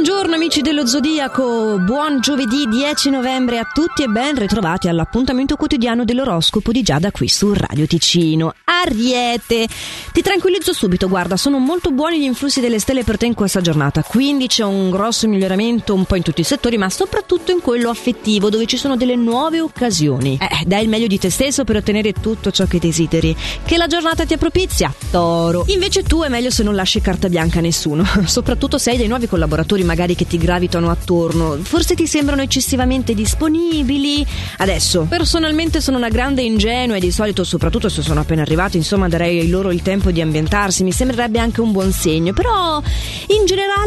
Buongiorno amici dello Zodiaco, buon giovedì 10 novembre a tutti e ben ritrovati all'appuntamento quotidiano dell'oroscopo di Giada qui su Radio Ticino. Ariete, ti tranquillizzo subito, guarda, sono molto buoni gli influssi delle stelle per te in questa giornata, quindi c'è un grosso miglioramento un po' in tutti i settori, ma soprattutto in quello affettivo dove ci sono delle nuove occasioni. Eh, dai il meglio di te stesso per ottenere tutto ciò che desideri. Che la giornata ti appropizia, toro. Invece tu è meglio se non lasci carta bianca a nessuno, soprattutto se hai dei nuovi collaboratori magari che ti gravitano attorno, forse ti sembrano eccessivamente disponibili. Adesso, personalmente sono una grande ingenua e di solito, soprattutto se sono appena arrivati, insomma, darei loro il tempo di ambientarsi, mi sembrerebbe anche un buon segno, però in generale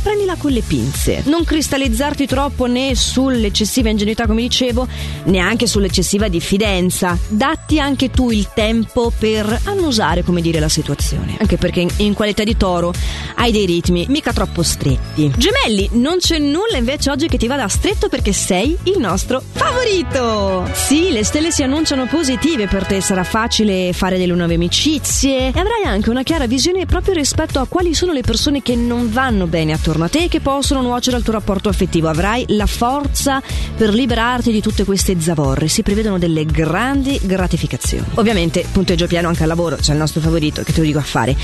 prendila con le pinze. Non cristallizzarti troppo né sull'eccessiva ingenuità, come dicevo, neanche sull'eccessiva diffidenza. Datti anche tu il tempo per annusare, come dire, la situazione. Anche perché in, qualità di toro hai dei ritmi mica troppo stretti. Gemelli, non c'è nulla invece oggi che ti vada stretto perché sei il nostro favorito. Sì, le stelle si annunciano positive per te, sarà facile fare delle nuove amicizie e avrai anche una chiara visione proprio rispetto a quali sono le persone che non vanno bene attorno a te che possono nuocere al tuo rapporto affettivo. Avrai la forza per liberarti di tutte queste zavorre. Si prevedono delle grandi gratificazioni. Ovviamente, punteggio piano anche al lavoro, c'è il nostro favorito che te lo dico a fare.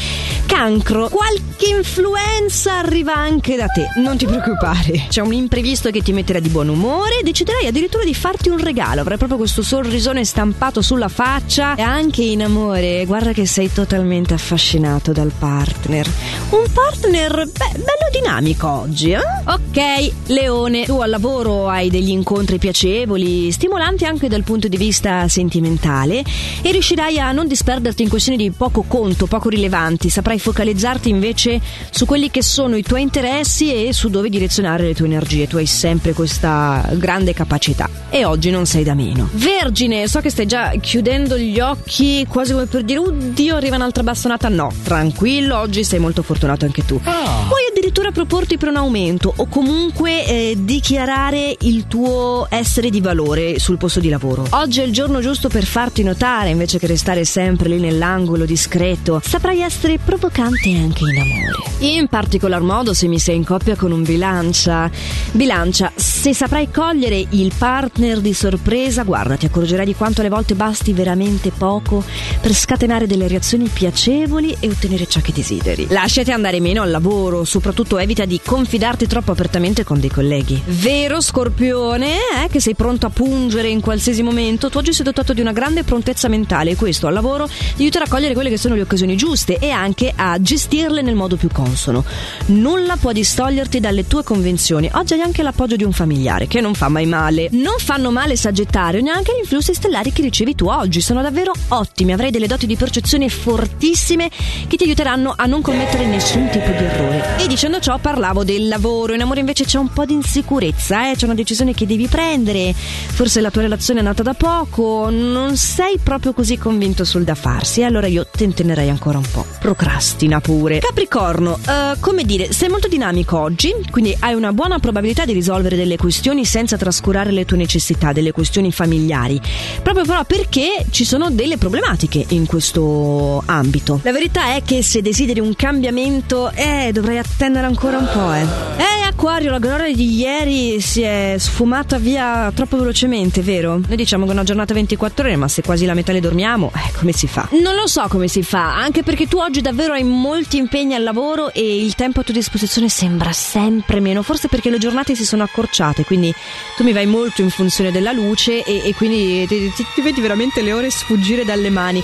Cancro, qualche influenza arriva anche da te, non ti preoccupare. C'è un imprevisto che ti metterà di buon umore, deciderai addirittura di farti un regalo. Avrai proprio questo sorrisone stampato sulla faccia e anche in amore. Guarda che sei totalmente affascinato dal partner. Un partner, beh, bello dinamico oggi, eh? Ok, Leone, tu al lavoro hai degli incontri piacevoli, stimolanti anche dal punto di vista sentimentale e riuscirai a non disperderti in questioni di poco conto, poco rilevanti. Saprai focalizzarti invece su quelli che sono i tuoi interessi e su dove direzionare le tue energie. Tu hai sempre questa grande capacità. E oggi non sei da meno. Vergine, so che stai già chiudendo gli occhi, quasi come per dire, oddio, arriva un'altra bastonata. No, tranquillo, oggi sei molto fortunato anche tu. Puoi addirittura proporti per un aumento o comunque eh, dichiarare il tuo essere di valore sul posto di lavoro. Oggi è il giorno giusto per farti notare invece che restare sempre lì nell'angolo discreto. Saprai essere provocante anche in amore. In particolar modo se mi sei in coppia con un bilancia. Bilancia, se saprai cogliere il partner di sorpresa, guarda, ti accorgerai di quanto alle volte basti veramente poco per scatenare delle reazioni piacevoli e ottenere ciò che desideri. Lasciati andare meno al lavoro, soprattutto evita di confidarti troppo apertamente con dei colleghi. Vero scorpione, eh, che sei pronto a pungere in qualsiasi momento, tu oggi sei dotato di una grande prontezza mentale e questo al lavoro ti aiuterà a cogliere quelle che sono le occasioni giuste e anche a gestirle nel modo più consono. Nulla può distoglierti dalle tue convenzioni. Oggi hai anche l'appoggio di un familiare, che non fa mai male. Non fanno male Sagittario, neanche gli influssi stellari che ricevi tu oggi. Sono davvero ottimi. Avrai delle doti di percezione fortissime che ti aiuteranno a non commettere nessun tipo di errore. E dicendo ciò parlavo del lavoro. In amore invece c'è un po' di insicurezza, eh? C'è una decisione che devi prendere. Forse la tua relazione è nata da poco. Non sei proprio così convinto sul da farsi. Allora io te ne tenerei ancora un po'. Procrastina pure. Capricorno, eh, come dire, sei molto dinamico oggi, quindi hai una buona probabilità di risolvere delle questioni senza trascurare le tue necessità, delle questioni familiari. Proprio però perché ci sono delle problematiche in questo ambito. La verità è che se desideri un cambiamento, eh, dovrai attendere ancora un po', eh. Eh, Acquario, la gloria di ieri si è sfumata via troppo velocemente, vero? Noi diciamo che è una giornata 24 ore, ma se quasi la metà le dormiamo, eh, come si fa? Non lo so come si fa, anche perché tu oggi davvero hai molti impegni al lavoro e il tempo a tua disposizione sembra sempre meno, forse perché le giornate si sono accorciate, quindi tu mi vai molto in funzione della luce e, e quindi ti, ti, ti vedi veramente le ore sfuggire dalle mani,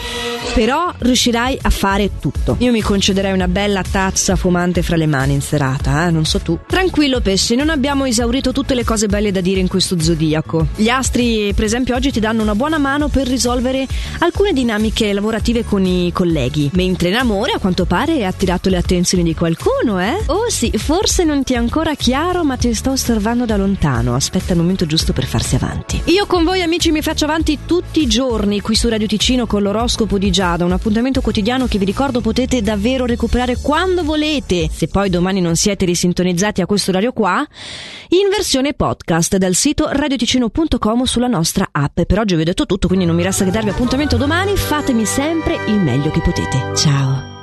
però riuscirai a fare tutto. Io mi concederei una bella tazza fumante fra le mani in serata, eh? non so tu. Tranquillo pesci, non abbiamo esaurito tutte le cose belle da dire in questo zodiaco. Gli astri, per esempio, oggi ti danno una buona mano per risolvere alcune dinamiche lavorative con i colleghi, mentre in amore a quanto pare hai attirato le attenzioni di qualcuno, eh? Oh sì, forse non ti è ancora chiaro, ma ti sto osservando da lontano. Aspetta il momento giusto per farsi avanti. Io con voi amici mi faccio avanti tutti i giorni qui su Radio Ticino con l'oroscopo di Giada, un appuntamento quotidiano che vi ricordo potete davvero recuperare quando volete. Se poi domani non siete risintonizzati a questo orario qua, in versione podcast dal sito radioticino.com sulla nostra app. Per oggi vi ho detto tutto, quindi non mi resta che darvi appuntamento domani. Fatemi sempre il meglio che potete. Ciao!